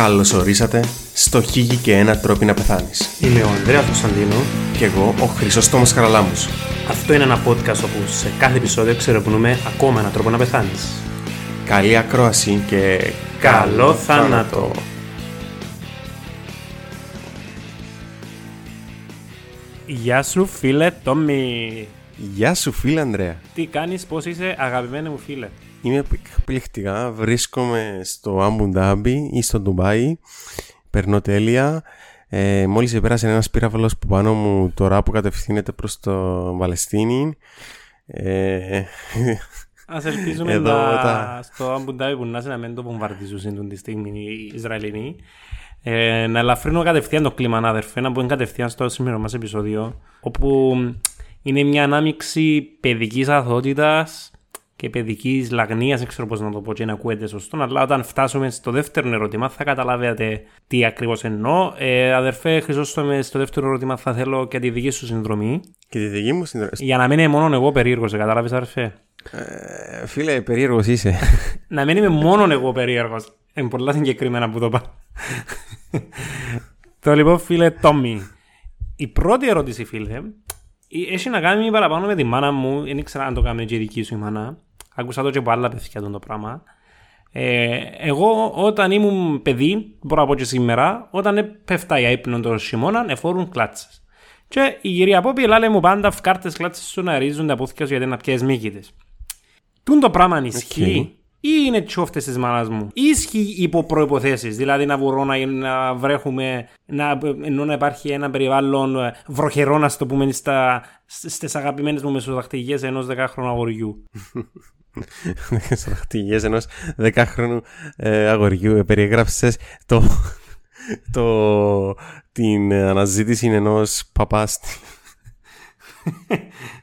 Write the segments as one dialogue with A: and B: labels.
A: Καλώς ορίσατε στο Χίγη και ένα τρόπο να πεθάνεις.
B: Είμαι ο Ανδρέας Κωνσταντίνο.
A: Και εγώ ο Χρυσόστομος Χαραλάμους.
B: Αυτό είναι ένα podcast όπου σε κάθε επεισόδιο ξερευνούμε ακόμα έναν τρόπο να πεθάνεις.
A: Καλή ακρόαση και
B: Καλό θάνατο! Γεια σου φίλε Τόμι.
A: Γεια σου φίλε Ανδρέα.
B: Τι κάνεις, πώς είσαι αγαπημένη μου φίλε;
A: Είμαι εκπληκτικά. Βρίσκομαι στο Αμπουντάμπι ή στο Ντουμπάι. Περνώ τέλεια. Ε, μόλις επέρασε ένας πύραυλος που πάνω μου τώρα που κατευθύνεται προς το Παλαιστίνη. Ε,
B: Ας ελπίζουμε
A: Εδώ
B: να...
A: τα-
B: στο Αμπουντάι που να είσαι να μην το βομβαρδίζουν τη στιγμή οι Ισραηλινοί. Ε, να ελαφρύνω κατευθείαν το κλίμα, αδερφέ, να μπουν κατευθείαν στο σημερινό μας επεισόδιο, όπου είναι μια ανάμειξη παιδικής αθωότητας και παιδικής λαγνίας, δεν ξέρω πώς να το πω και να ακούεται σωστό, αλλά όταν φτάσουμε στο δεύτερο ερώτημα θα καταλάβετε τι ακριβώς εννοώ. Ε, αδερφέ, Χρυσόστομε, στο δεύτερο ερώτημα θα θέλω και τη δική σου συνδρομή,
A: και τη δική μου συνδρομή.
B: για να μην είναι μόνο εγώ περίεργος, κατάλαβες αδερφέ;
A: Ε, φίλε, περίεργος είσαι.
B: Να μην είμαι μόνο εγώ περίεργος. Είναι πολλά συγκεκριμένα που το πάω. το λοιπόν, φίλε Τόμι. Η πρώτη ερώτηση, φίλε, ε, έχει να κάνει παραπάνω με τη μάνα μου. Δεν ήξερα αν το κάνει και η δική σου η μάνα. Άκουσα το και από άλλα παιδιά το πράγμα. Ε, εγώ όταν ήμουν παιδί, μπορώ να πω και σήμερα, όταν έπεφτα για ύπνο το χειμώνα, εφόρουν κλάτσες. Και η κυρία Πόπη λέει μου πάντα φκάρτες κλάτσες σου να ρίζουν τα πόθηκια σου γιατί να πιέσεις μύκητες. Τούν το πράγμα ισχύει ή είναι τσόφτες της μάνας μου; Ή ισχύει υπό προϋποθέσεις, δηλαδή να βουρώ να, να βρέχουμε, να, ενώ να υπάρχει ένα περιβάλλον ε, βροχερό να το πούμε στα, στις αγαπημένες μου μεσοδαχτυγίες ενός δεκάχρονου αγοριού.
A: Στραχτηγές ενός δεκάχρονου ε, αγοριού. Ε, περιέγραψες το, το, την αναζήτηση ενός παπά στη-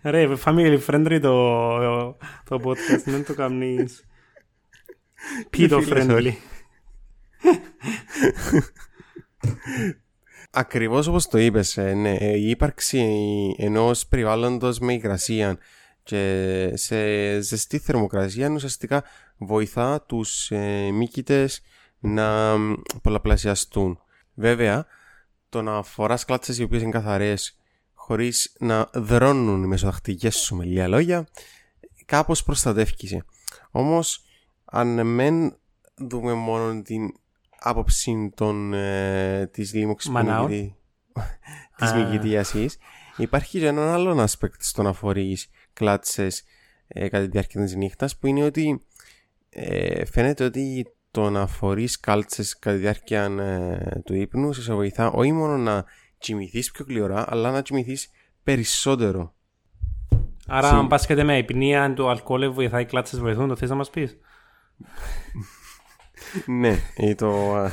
B: Ρε, family friendly το, το podcast, δεν το κάνεις pedo friendly.
A: Ακριβώς όπως το είπες, ε, ναι, ε, η ύπαρξη ενός περιβάλλοντος με υγρασία και σε ζεστή θερμοκρασία ουσιαστικά βοηθά τους ε, μύκητες να μ, πολλαπλασιαστούν. Βέβαια, το να φοράς κλάτσες οι οποίες είναι καθαρές χωρίς να δρώνουν οι μεσοδαχτυγές σου με λίγα λόγια, κάπως προστατεύκησε. Όμως, αν μεν δούμε μόνο την άποψη των, ε, της λίμωξης
B: Μανάων.
A: μυκητη- της
B: Α.
A: μυκητίασης, υπάρχει και έναν άλλον aspect στο να φορείς κλάτσες ε, κατά τη διάρκεια της νύχτας που είναι ότι ε, φαίνεται ότι το να φορείς κάλτσες κατά τη διάρκεια ε, του ύπνου σε βοηθά όχι μόνο να κοιμηθείς πιο γλυωρά αλλά να κοιμηθείς περισσότερο.
B: Άρα,
A: Συ-
B: αν πάσχετε με υπνία, το αλκοόλ βοηθάει, οι κλάτσες βοηθούν, το θες να μας πεις;
A: ναι, ή το, ε,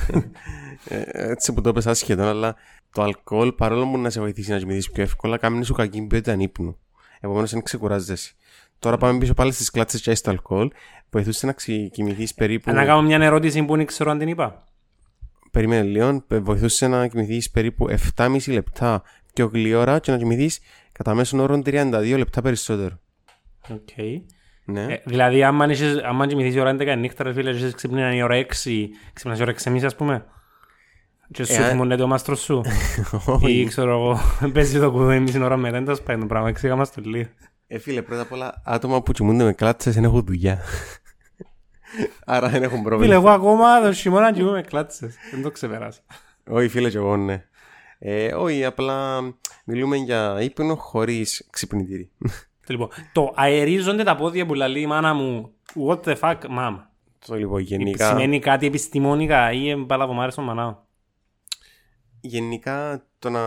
A: ε, έτσι που το είπες άσχετο, αλλά το αλκοόλ παρόλο που να σε βοηθήσει να κοιμηθείς πιο εύκολα, κάμνει σου κακή ποιότητα ύπνου. Επομένως δεν ξεκουράζεσαι. Τώρα πάμε πίσω πάλι στις κλάτσες και στο αλκοόλ. Βοηθούσε να ξε- περίπου...
B: Αν να κάνω μια ερώτηση που δεν ξέρω αν την είπα.
A: Περίμενε λίγο, πε- βοηθούσε να κοιμηθείς περίπου 7,5 λεπτά πιο γλήορα και να κοιμηθείς κατά μέσον όρο 32 λεπτά περισσότερο.
B: Οκέι.
A: Ναι.
B: Ε, δηλαδή, άμα, είσαι, άμα κοιμηθείς η ώρα 11 νύχτα, ρε φίλε, και είσαι ξυπνάς η ώρα 6, ξυπνάς η ώρα 6.30 ας πούμε. Και σου
A: Ε,
B: θυμώνεται ο μάστρος σου. Ή ξέρω εγώ, παίζει το κουδό μισή ώρα μετά, δεν τα σπάει το πράγμα, εξήγα μας το λίγο.
A: Ε, φίλε, πρώτα απ' όλα, άτομα που κοιμούνται με κλάτσες δεν έχουν δουλειά. Άρα δεν έχουν
B: Φίλε,
A: πρόβλημα.
B: εγώ ακόμα το χειμώνα κοιμούμαι κλάτσες, δεν το ξεπεράσα.
A: Όχι, φίλε, και εγώ, ναι. Ε, όχι, απλά μιλούμε για ύπνο χωρίς ξυπνητήρι.
B: Λοιπόν, το αερίζονται τα πόδια που λαλεί η μάνα μου, what the fuck, mom.
A: Το λοιπόν, γενικά,
B: Σημαίνει κάτι επιστημονικά ή εμπαλαβομάρες των μανάων.
A: Γενικά το να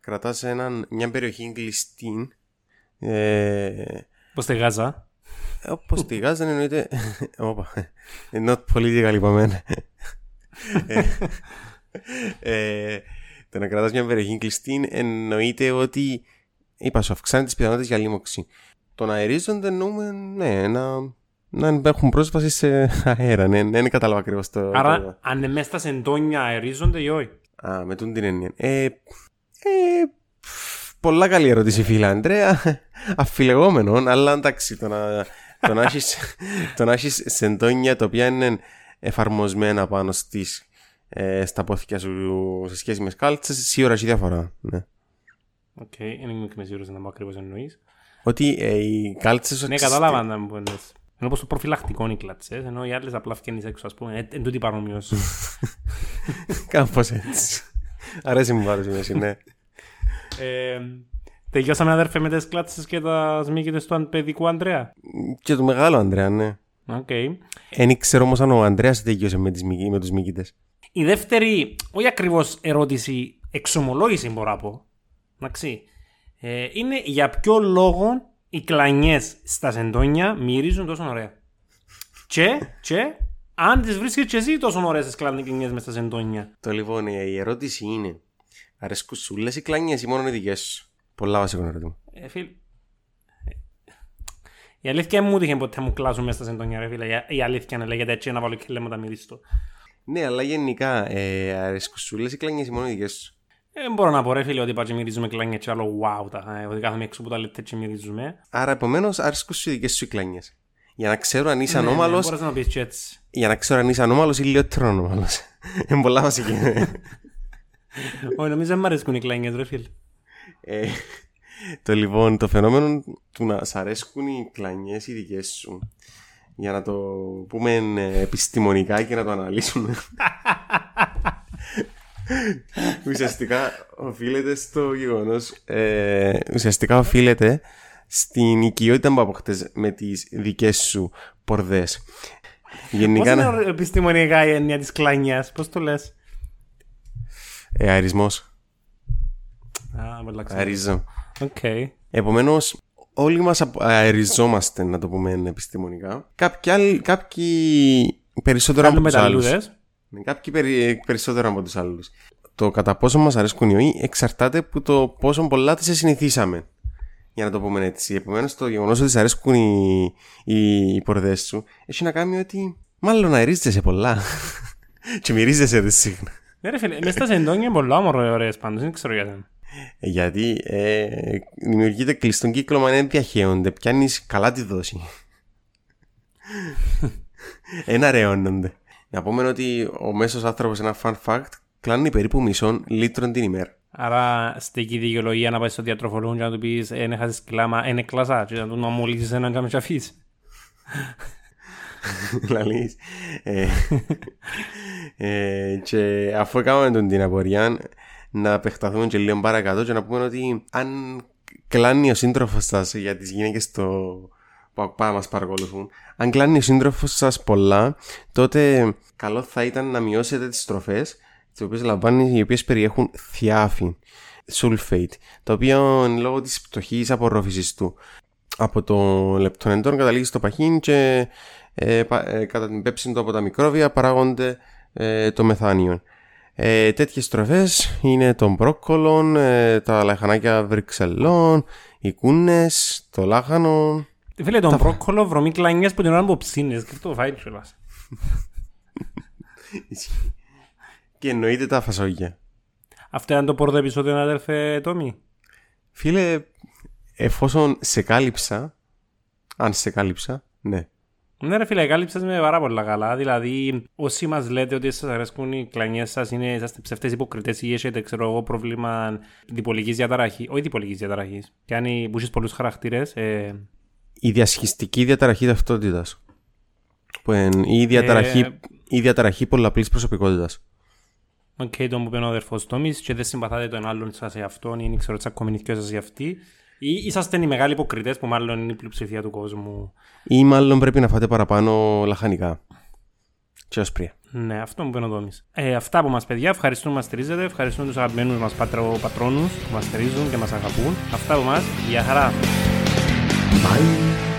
A: κρατάς έναν, μια περιοχή κλειστή ε,
B: Πώς τη Γάζα;
A: Όπως τη Γάζα εννοείται... Όπα. Not political είπαμε. Ε, ε, Το να κρατάς μια περιοχή κλειστή εννοείται ότι είπα σου αυξάνει τις πιθανότητες για λίμωξη. Το να αερίζονται εννοούμε ναι, να, να έχουν πρόσβαση σε αέρα. Ναι, ναι, δεν κατάλαβα ακριβώς το... το-
B: Άρα, αν είναι μέσα στα σεντόνια αερίζονται ή όχι;
A: Α, με τούν την έννοια. Ε, ε, πφ, πολλά καλή ερώτηση, φίλε Αντρέα. Αφιλεγόμενο, αλλά εντάξει, το να, το να έχεις, το να έχεις σεντόνια τα οποία είναι εφαρμοσμένα πάνω στις ε, στα πόθηκια σου σε σχέση με κάλτσες, σίγουρα έχει διαφορά. Ναι.
B: Οκ, okay, δεν είμαι σίγουρος να μου ακριβώς εννοείς.
A: Ότι ε, οι κάλτσες...
B: Ναι, κατάλαβα να μου πονείς. Ενώ πως το προφυλακτικό είναι οι κλατσές, ενώ οι άλλες απλά φκένεις έξω, ας πούμε, εν τούτη παρομοιός.
A: Κάπως έτσι. Αρέσει μου παρομοιώση, ναι.
B: ε, τελειώσαμε αδέρφε με τις κλάτσες και τα σμίγητες του παιδικού Ανδρέα;
A: Και του μεγάλου Ανδρέα, ναι.
B: Okay.
A: Δεν ξέρω όμως αν ο Ανδρέας τελειώσε με, τις, με τους μύκητες.
B: Η δεύτερη, όχι ακριβώς ερώτηση, εξομολόγηση μπορώ να πω, εντάξει, ε, είναι για ποιο λόγο οι κλανιές στα σεντόνια μυρίζουν τόσο ωραία. και, και, αν τις βρίσκεις και εσύ τόσο ωραίες τις κλανιές μες στα σεντόνια.
A: Το λοιπόν, η ερώτηση είναι, αρέσκουν σου λες οι κλανιές ή μόνο οι δικές σου; Πολλά βασικό ερώτημα.
B: Ε, φίλ, η αλήθεια μου είχε ποτέ μου κλάσουν μέσα στα σεντόνια, ρε φίλε. Η αλήθεια να λέγεται έτσι να βάλω και λέμε τα μυρίστο.
A: Ναι, αλλά γενικά ε, αρέσκουν σου λες οι κλανιές ή μόνο οι δικές σου;
B: Δεν μπορώ να πω ρε φίλε ότι πάτε μυρίζουμε κλάνια και άλλο wow τα, ε, ότι κάθομαι έξω από τα λεπτά και μυρίζουμε.
A: Άρα επομένως αρέσκουν σου οι δικές σου κλάνιες. Για να ξέρω αν είσαι
B: ναι,
A: ανώμαλος...
B: Ναι, μπορείς να πεις και έτσι.
A: Για να ξέρω αν είσαι ανώμαλος ή λιότερο ανώμαλος. Είναι πολλά βασική.
B: Όχι, νομίζω δεν μ' αρέσκουν οι κλάνιες ρε φίλε.
A: Ε, το λοιπόν, το φαινόμενο του να σ' αρέσκουν οι κλανιές οι δικές σου για να το πούμε ε, επιστημονικά και να το αναλύσουμε ουσιαστικά οφείλεται στο γεγονός. Ε, ουσιαστικά οφείλεται στην οικειότητα που αποκτές με τις δικές σου πορδές.
B: Γενικά. Πώς είναι επιστημονικά η έννοια της κλανιά, πώς το λες;
A: Ε, αερισμό.
B: Α,
A: Αερίζω.
B: Okay.
A: Επομένως, όλοι μας αεριζόμαστε, να το πούμε επιστημονικά. Κάποιοι, άλλοι, κάποιοι περισσότερο από τους άλλους. Ναι, κάποιοι περι, περισσότερο από τους άλλους. Το κατά πόσο μας αρέσκουν οι ιοί εξαρτάται από το πόσο πολλά τις συνηθίσαμε. Για να το πούμε έτσι. Επομένως, το γεγονός ότι σε αρέσκουν οι, οι, οι πορδές σου έχει να κάνει ότι μάλλον αερίζεσαι πολλά. και μυρίζεσαι δε συχνά.
B: Ναι, ρε φίλε, μέσα στα σεντόνια πολλά ωραίες πάντως, δεν ξέρω γιατί.
A: Ε, γιατί ε, δημιουργείται κλειστόν κύκλο, μα δεν διαχέονται. Πιάνεις καλά τη δόση. Ένα ρεώνονται. Να πούμε ότι ο μέσος άνθρωπος, ένα fun fact, κλάνει περίπου μισό λίτρο την ημέρα.
B: Άρα στέκει δικαιολογία να πάει στο διατροφολόγο και να του πεις «Ε, «Εν χάσεις κλάμα, είναι κλασά» και να του να μολύσεις έναν και να με αφήσει.
A: Λαλείς. Ε, ε, και αφού έκαναμε τον την απορία, να επεκταθούμε και λίγο παρακάτω και να πούμε ότι αν κλάνει ο σύντροφος σας για τις γυναίκες το που πάμε μας παρακολουθούν. Αν κλάνει ο σύντροφος σας πολλά, τότε καλό θα ήταν να μειώσετε τις τροφές τις οποίες λαμβάνει, οι οποίες περιέχουν θιάφη, sulfate, το οποίο λόγω της πτωχής απορρόφησης του από το λεπτονεντών καταλήγει στο παχύν και ε, ε, κατά την πέψη του από τα μικρόβια παράγονται ε, το μεθάνιο. Ε, Τέτοιες τροφέ είναι των μπρόκκολων, ε, τα λαχανάκια βρυξελών, οι κούνες, το λάχανο.
B: Φίλε, τον τα... μπρόκκολο βρωμί κλανιές που την ώρα που ψήνεις και αυτό φάει κιόλας.
A: Και εννοείται τα φασόγια.
B: Αυτό ήταν το πρώτο επεισόδιο, αδερφέ Τόμι.
A: Φίλε, εφόσον σε κάλυψα, αν σε κάλυψα, ναι.
B: Ναι, ρε φίλε, κάλυψες με πάρα πολλά καλά. Δηλαδή, όσοι μας λέτε ότι σας αρέσκουν οι κλανιές σας, είναι είσαστε ψευτέ υποκριτές ή έχετε, ξέρω εγώ, πρόβλημα διπολικής διαταραχής. Όχι διπολικής διαταραχής. Και αν έχει πολλούς χαρακτήρες. Ε...
A: Η διασχιστική διαταραχή ταυτότητας. Που είναι η διαταραχή, ε... η διαταραχή πολλαπλής προσωπικότητας.
B: Οκ, okay, τον που πει ο αδερφός Τόμις και δεν συμπαθάτε τον άλλον σας σε αυτόν ή δεν ξέρω τσακωμενικιό σας για αυτή ή είσαστε οι μεγάλοι υποκριτές που μάλλον είναι η πλειοψηφία του κόσμου
A: ή μάλλον πρέπει να φάτε παραπάνω λαχανικά και όσπρια.
B: Ναι, αυτό μου πει ο Τόμις. Ε, αυτά από μας παιδιά, ευχαριστούμε που μας στηρίζετε, ευχαριστούμε τους αγαπημένους μας πατρο, πατρόνους που μας στηρίζουν και μας αγαπούν. Αυτά από μας, για χαρά.
A: 白